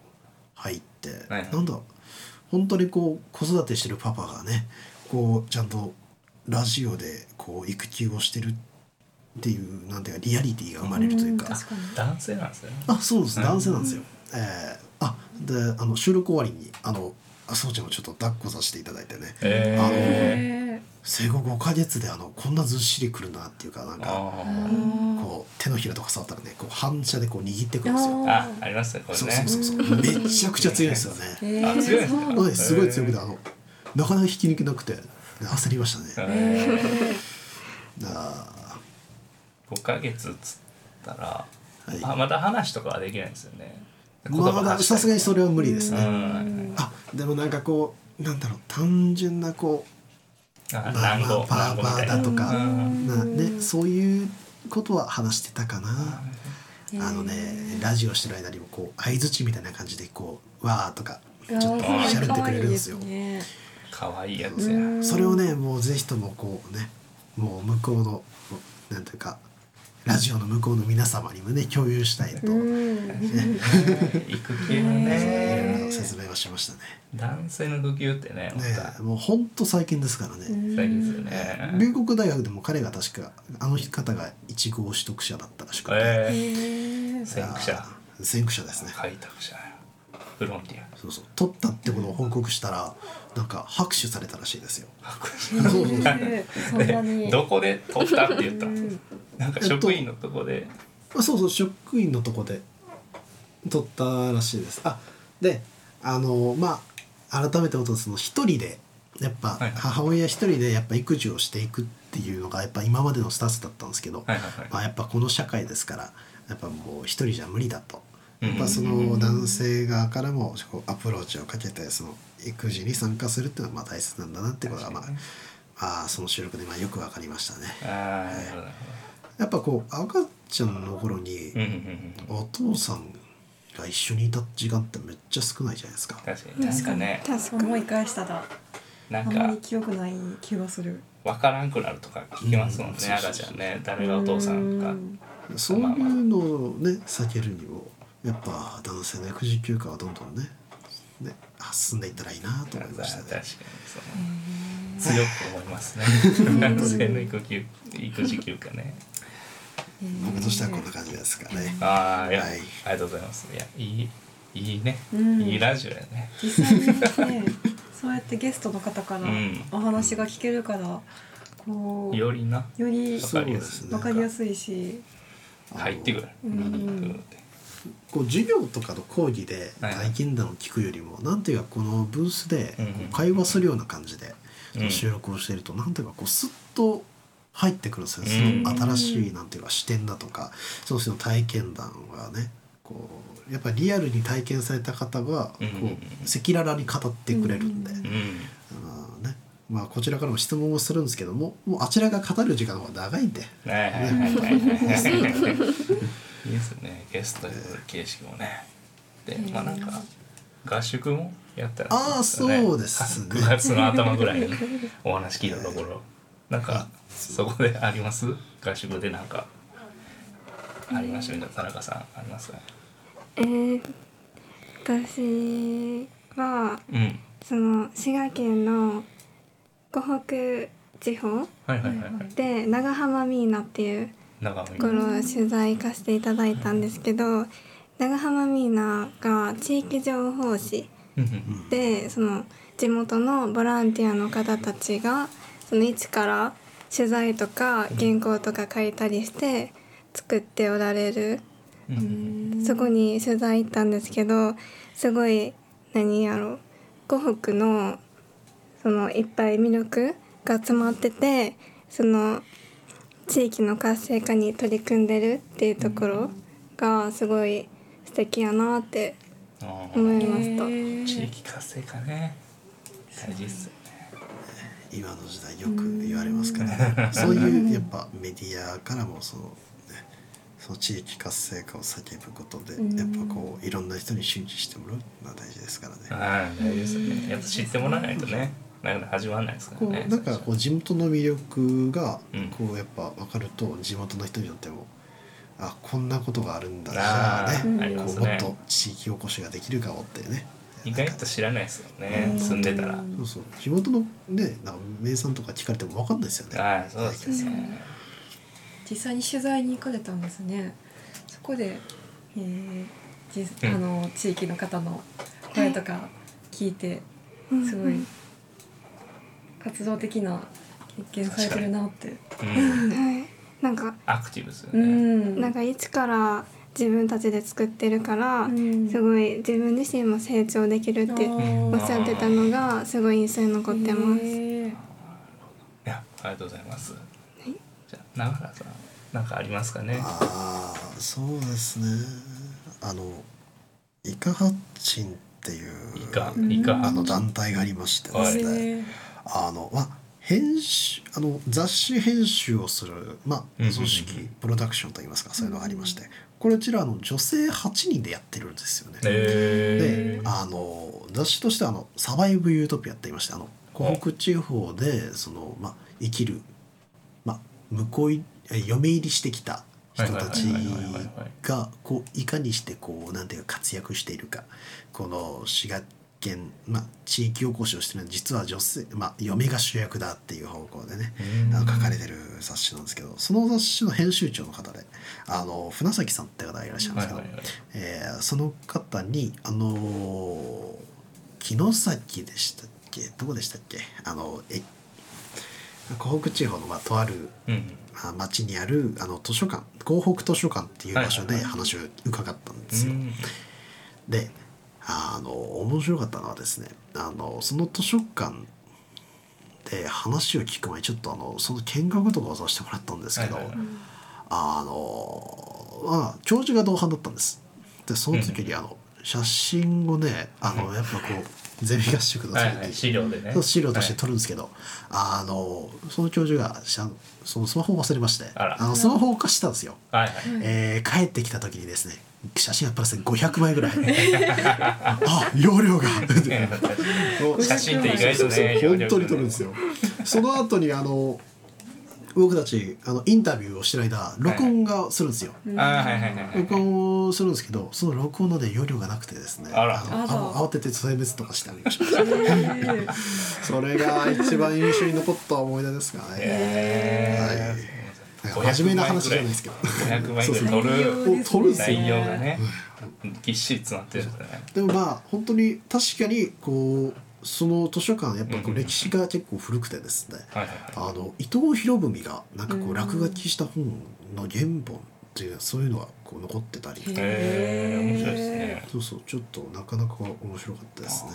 Speaker 7: 入って、
Speaker 8: はい。
Speaker 7: なんだ本当にこう子育てしてるパパがねこうちゃんとラジオでこう育休をしてるっていうなんていうかリアリティが生まれるというか、
Speaker 8: 男性なんですよ。ね
Speaker 7: あそうです。
Speaker 8: うん
Speaker 7: 男性なんですよ、えーあであの収録終わりにあのあそうちゃんをちょっと抱っこさせていただいてね、
Speaker 8: へー。
Speaker 7: あの
Speaker 9: え
Speaker 7: 生後5ヶ月であのこんなずっしりくるなっていうかなんか
Speaker 8: あ
Speaker 7: こう手のひらとか触ったらねこう反射でこう握ってくるんですよ。
Speaker 8: あありますねこれね。
Speaker 7: そうそうそうそう。めちゃくちゃ強いですよね。
Speaker 9: ー。
Speaker 8: あ強いですか？
Speaker 7: はいすごい強くてあのなかなか引き抜けなくて焦りましたね。
Speaker 8: へ
Speaker 7: あ。
Speaker 8: ー5ヶ月っつったら
Speaker 7: ーはい。
Speaker 8: あまだ話とかはできないんですよね。
Speaker 7: まださすがにそれは無理です
Speaker 8: う
Speaker 7: ね。
Speaker 8: ん
Speaker 7: あでもなんかこうなんだろう単純なこう
Speaker 8: あ
Speaker 7: まあまあ
Speaker 8: 南語
Speaker 7: バーバ
Speaker 8: 南語みたいな。
Speaker 7: ーだとか、
Speaker 8: うん。
Speaker 7: なねそういうことは話してたかな。あのねラジオしてる間にもこう相づちみたいな感じでこうわーとかちょっと喋ってくれるんですよ。
Speaker 9: ね。
Speaker 8: 可愛いやつや。
Speaker 7: それをねもうぜひともこうねもう向こうのなんていうかラジオの向こうの皆様にもね共有したいと、ね。
Speaker 8: 育休
Speaker 7: いろいろ
Speaker 8: ね
Speaker 7: 説明をしましたね。
Speaker 8: 男性の育休ってね
Speaker 7: もうほんと最近ですからね。
Speaker 8: 最近ですよね。
Speaker 7: 龍谷大学でも彼が確かあの方が一号取得者だったらしくて、
Speaker 8: えー。先駆者。
Speaker 7: 先駆者ですね。
Speaker 8: 開拓者フロンティア
Speaker 7: そうそう取ったってことを報告したらなんか拍手されたらしいですよ。
Speaker 8: どこで取ったって言ったんですかなんか職員のとこで
Speaker 7: あそうそう職員のとこで取ったらしいです。あであのまあ改めてことその一人でやっぱ母親一人でやっぱ育児をしていくっていうのがやっぱ今までのスタンスだったんですけど、
Speaker 8: はいはいはい
Speaker 7: まあ、やっぱこの社会ですからやっぱもう一人じゃ無理だと。
Speaker 8: うん
Speaker 7: やっぱその男性側からもこうアプローチをかけてその育児に参加するっていうのはまあ大切なんだなってことがまあ、まあその収録でまあよくわかりましたね。
Speaker 8: ああなるほど。なる
Speaker 7: やっぱこう赤ちゃんの頃にお父さんが一緒にいた時間ってめっちゃ少ないじゃないですか。
Speaker 8: 確かに。なんかね。
Speaker 10: 確か
Speaker 9: 思い返したら。
Speaker 8: なん
Speaker 9: あんまり
Speaker 8: か
Speaker 9: 記憶ない気がする。
Speaker 8: 分からんくなるとか聞きますもんね、
Speaker 7: うん。
Speaker 8: 赤ちゃんね。誰がお父さんか。
Speaker 7: そういうのをね避けるにもやっぱ男性の育児休暇はどんどんねね進んでいったらいいなと思いました
Speaker 8: 確かに
Speaker 7: ね。
Speaker 8: そう。強く思いますね。[LAUGHS] 男性の育休育児休暇ね。[LAUGHS]
Speaker 7: 僕としてはこんな感じですかね。
Speaker 8: ああいや、
Speaker 7: はい。
Speaker 8: ありがとうございます。いやいいいいね、
Speaker 9: うん。
Speaker 8: いいラジオやね。
Speaker 9: 実際にねそうやってゲストの方から
Speaker 8: うん。
Speaker 9: お話が聞けるからこう
Speaker 8: よりな。
Speaker 9: より
Speaker 8: わかりやすい。
Speaker 9: わかりやすいし。
Speaker 8: 入ってくる、
Speaker 9: うん。
Speaker 8: うん
Speaker 7: こう授業とかの講義で
Speaker 8: はい
Speaker 7: 体験談を聞くよりも、なんていうかこのブースで
Speaker 8: うん
Speaker 7: こう会話するような感じで
Speaker 8: うん。
Speaker 7: 収録をしていると、なんていうかこうスッと入ってくるんですよ、
Speaker 8: うん。
Speaker 7: その新しいなんていうか視点だとかその人の体験談がねこうやっぱりリアルに体験された方がこ
Speaker 8: う
Speaker 7: 赤裸々に語ってくれるんで、
Speaker 8: うん。
Speaker 7: ね。まあ、こちらからも質問をするんですけどももうあちらが語る時間の方が長いんで。
Speaker 8: はいはいですね。ゲストによる形式もね。でまあなんか合宿もやったら
Speaker 7: ああそうですね。[LAUGHS]
Speaker 8: 9月の頭ぐらいに [LAUGHS] お話聞いたところ。なんかそこであります？合宿でなんかありました？みたいな田中さんありますか？
Speaker 10: えー、私は
Speaker 8: うん。
Speaker 10: その滋賀県の湖北地方
Speaker 8: はいはいはいはい。
Speaker 10: で長浜ミーナっていう
Speaker 8: 長
Speaker 10: ところを取材行かせていただいたんですけど長浜ミーナが地域情報誌でその地元のボランティアの方たちがその一から取材とか原稿とか書いたりして作っておられる。そこに取材行ったんですけどすごい何やろ湖北のそのいっぱい魅力が詰まっててその地域の活性化に取り組んでるっていうところがすごい素敵やなって思いました。
Speaker 8: 地域活性化ね。大事っすよ
Speaker 7: 今の時代よく言われますから、ね、そういうやっぱメディアからもその,、ね、その地域活性化を叫ぶことで、
Speaker 9: うん。
Speaker 7: やっぱこういろんな人に周知してもらうのは大事ですからね。
Speaker 8: はい大事ですよね。やっぱ知ってもらわないとねなかなか始まらないですか
Speaker 7: こ
Speaker 8: らね。
Speaker 7: うなんかこう地元の魅力が
Speaker 8: うん。
Speaker 7: こうやっぱ分かると地元の人によってもあこんなことがあるんだじ
Speaker 8: あ
Speaker 7: ゃね。もっと地域おこしができるかもってね。
Speaker 8: 意外と知らないですよね住んでたら。
Speaker 7: そうそう。地元のねなんか名産とか聞かれても分かんないですよね。
Speaker 8: はいそうですね。
Speaker 9: 実際に取材に行かれたんですね。そこで、えーじ
Speaker 8: うん。
Speaker 9: あの地域の方の声とか聞いてすごい活動的な経験されてるなって。
Speaker 8: うん。
Speaker 10: はい、なんか
Speaker 8: アクティブですよ
Speaker 9: う
Speaker 8: ね
Speaker 9: ん。
Speaker 10: なんか一から自分たちで作ってるから、
Speaker 9: うん。
Speaker 10: すごい自分自身も成長できるっておっしゃってたのがすごい印象に残ってます。
Speaker 8: いやありがとうございます。じゃあ長原さんなんかありますかね？
Speaker 7: ああそうですね。あのイカハッチンっていう
Speaker 8: イカイカ
Speaker 7: あの団体がありましてですね、あのまあ編集あの雑誌編集をする、まあ、組織プロダクションといいますかそういうのがありましてこれうちらあの女性8人でやってるんですよね。
Speaker 8: へ
Speaker 7: であの雑誌としてはあの「サバイブ・ユートピア」って言いましてあの湖北地方でその、まあ、生きる、まあ、向こう嫁入りしてきた人たちがこういかにしてこうなんていうか活躍しているかこの滋賀県、まあ、地域おこしをしてるのは実は女性、まあ、嫁が主役だっていう方向でねあの書かれてる雑誌なんですけどその雑誌の編集長の方であの船崎さんって方がいらっしゃるんですけど、
Speaker 8: はいはいはい。
Speaker 7: えーその方にあのー城崎でしたっけ？どこでしたっけ？あのえ湖北地方の、まあ、とある、
Speaker 8: うん
Speaker 7: まあ、町にあるあの図書館湖北図書館っていう場所で
Speaker 8: はいはい。
Speaker 7: 話を伺ったんですよ。
Speaker 8: うん。
Speaker 7: であの面白かったのはですねあのその図書館で話を聞く前にちょっとあのその見学とかをさせてもらったんですけど、
Speaker 8: はいはいはい。
Speaker 7: あのまあ教授が同伴だったんです。でその時にあの写真をねあのやっぱこうゼミ合宿の時に、
Speaker 8: はいはい資料でね。
Speaker 7: 資料として撮るんですけど、あのその教授がしゃそのスマホを忘れまして
Speaker 8: あら。
Speaker 7: のスマホを貸したんですよ、
Speaker 8: はいはい。
Speaker 7: えー帰ってきた時にですね写真がプラスで500枚ぐらい。あ容量が。
Speaker 8: 写真って意外と
Speaker 7: そうそう
Speaker 8: ね
Speaker 7: そう本当に撮るんですよ。その後にあの僕たちあのインタビューをしてる間録音がするんですよ、
Speaker 8: あはいはいはいはい。
Speaker 7: 録音をするんですけどその録音のね容量がなくてですね。
Speaker 8: あら。
Speaker 7: のあ慌てて再別とかしてあげました。[LAUGHS] それが一番印象に残った思い出ですかね、
Speaker 8: へ
Speaker 7: はい、真面目な話じゃないですけど。
Speaker 8: 500枚ぐらい。取る内容がね。ぎっしり詰まってるんだね。
Speaker 7: でもまあ本当に確かにこうその図書館やっぱこう歴史が結構古くてですね、あの伊藤博文がなんかこう落書きした本の原本っていうそういうのがこう残ってたり。
Speaker 8: へえ面白いですね。
Speaker 7: そうそう。ちょっとなかなか面白かったですね。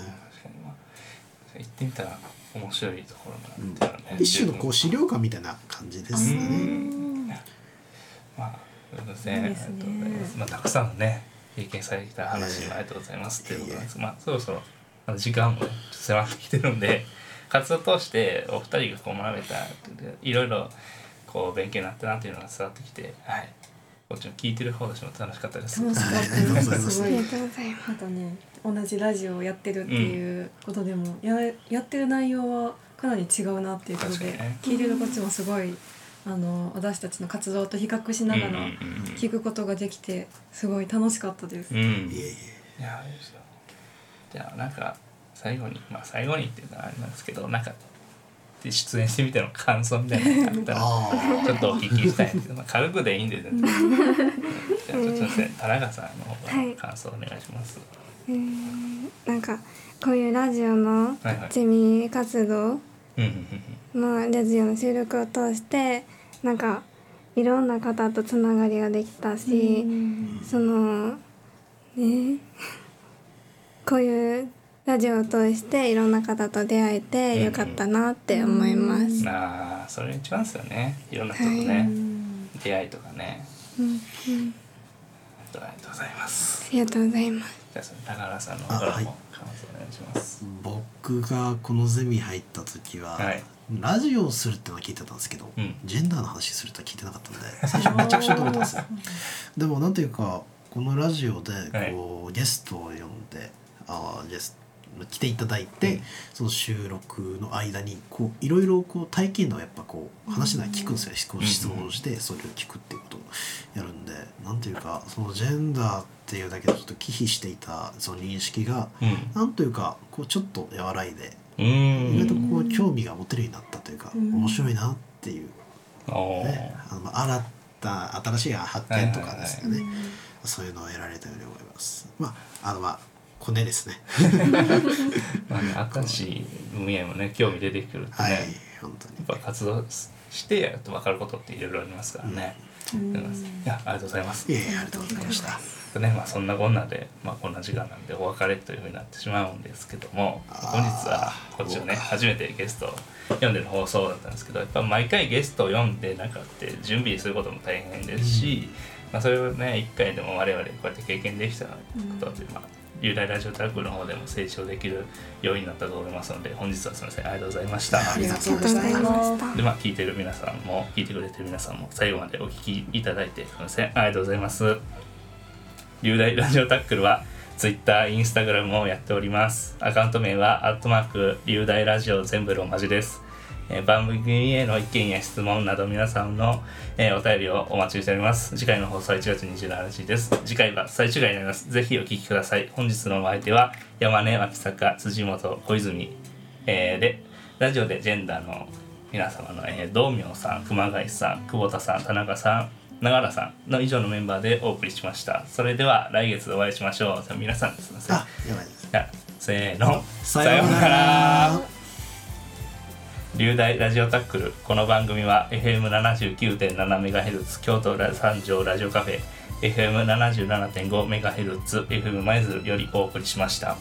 Speaker 8: 行ってみたら面白いところなんだよね。
Speaker 7: 一種のこう資料館みたいな感じですね。
Speaker 8: まあそうですね。ありがとうございまあたくさんのね経験されてきた話もありがとうございますっていうことなんです。まあそろそろあの時間も迫ってきてるんで [LAUGHS] 活動を通してお二人がこう学べたいろいろこう勉強になったなっていうのが伝わってきてはいこっちも聞いてる方としても楽しかったです。
Speaker 9: 楽しかった
Speaker 7: ありがとうございます。
Speaker 9: すごい。
Speaker 10: ありがとうございます
Speaker 9: またね同じラジオをやってるっていうことでも、ややってる内容はかなり違うなっていうことで、
Speaker 8: ね。
Speaker 9: 聞いてるこっちもすごいあの私たちの活動と比較しながら
Speaker 8: うんうんうん。うん
Speaker 9: 聞くことができてすごい楽しかったです。
Speaker 8: うん。
Speaker 7: い
Speaker 8: やいいですよ。じゃあなんか最後にまあ最後にっていうのはあれなんですけどなんかで出演してみての感想みたいなのがあったら
Speaker 7: あ
Speaker 8: ちょっとお聞きしたいんですけど、まあ、軽くでいいんで全然。じゃあちょっとですね田中さんの方から感想お願いします、
Speaker 10: うーんなんかこういうラジオの
Speaker 8: はいはい。
Speaker 10: ゼミ活動のラジオの収録を通してなんかいろんな方とつながりができたしそのねこういうラジオを通していろんな方と出会えてよかったなって思います。
Speaker 8: うん。ああそれ一番ですよね。いろんな人とね、出会いとかね。
Speaker 10: うんうん。
Speaker 8: ありがとうございます。
Speaker 10: ありがとうございます。
Speaker 8: じゃあその高原さんの方も感想お願いします、
Speaker 7: 僕がこのゼミ入った時は、
Speaker 8: はい。
Speaker 7: ラジオをするってのは聞いてたんですけど、
Speaker 8: うん。
Speaker 7: ジェンダーの話するとは聞いてなかったので最初めちゃくちゃ驚いたんですよ。[LAUGHS] でもなんていうかこのラジオでこう、ゲストを呼んであーゲス来ていただいて、
Speaker 8: うん。
Speaker 7: その収録の間にこういろいろこう体験談をやっぱこう話しながら聞くんですよ、こう質問をしてそれを聞くっていうことをやるんで。なんていうかそのジェンダーっていうだけでちょっと忌避していたその認識が
Speaker 8: うん。
Speaker 7: なんというかこうちょっと和らいで
Speaker 8: う
Speaker 7: 意外と
Speaker 8: ん
Speaker 7: こう興味が持てるようになったというか、
Speaker 9: うん。
Speaker 7: 面白いなっていう、ね、あのまあ新た新しい発見とかですよね、そういうのを得られたように思います。まああのまあコネですね。[LAUGHS]
Speaker 8: まあね、新しい分野もね興味出てくるってね、
Speaker 7: はい
Speaker 8: や
Speaker 7: 本当に。
Speaker 8: っぱ活動してやると分かることっていろいろありますからね、いやありがとうございます。
Speaker 7: いえいえありがとうございました。
Speaker 8: ねまあ、そんなこんなで、まあ、こんな時間なんでお別れというふうになってしまうんですけども本日はこっちをね初めてゲストを読んでる放送だったんですけどやっぱ毎回ゲストを読んでなんかって準備することも大変ですし、まあ、それをね一回でも我々こうやって経験できたことで、まあ、雄大ラジオタックの方でも成長できるようになったと思いますので本日はすみません。ありがとうございました。
Speaker 7: ありがとう
Speaker 10: ありがとうございました。
Speaker 8: でまあ聞いてる皆さんも聞いてくれてる皆さんも最後までお聞きいただいてすみません。ありがとうございます。雄大ラジオタックルは Twitter、Instagram をやっております。アカウント名はアットマーク雄大ラジオ全部ローマ字ですえー番組への意見や質問など皆さんの、えーお便りをお待ちしております。次回の放送は1月27日です。次回は最終回になります。ぜひお聞きください。本日のお相手は山根脇坂辻本小泉、えーでラジオでジェンダーの皆様の、えー、道明さん熊谷さん久保田さん田中さん永原さんの以上のメンバーでお送りしました。それでは来月お会いしましょう。皆さんですいません。
Speaker 7: あやばいです。
Speaker 8: せーの。
Speaker 7: さようなら
Speaker 8: 流大ラジオタックルこの番組は FM79.7MHz 京都三条ラジオカフェ FM77.5MHz FM 舞鶴よりお送りしました。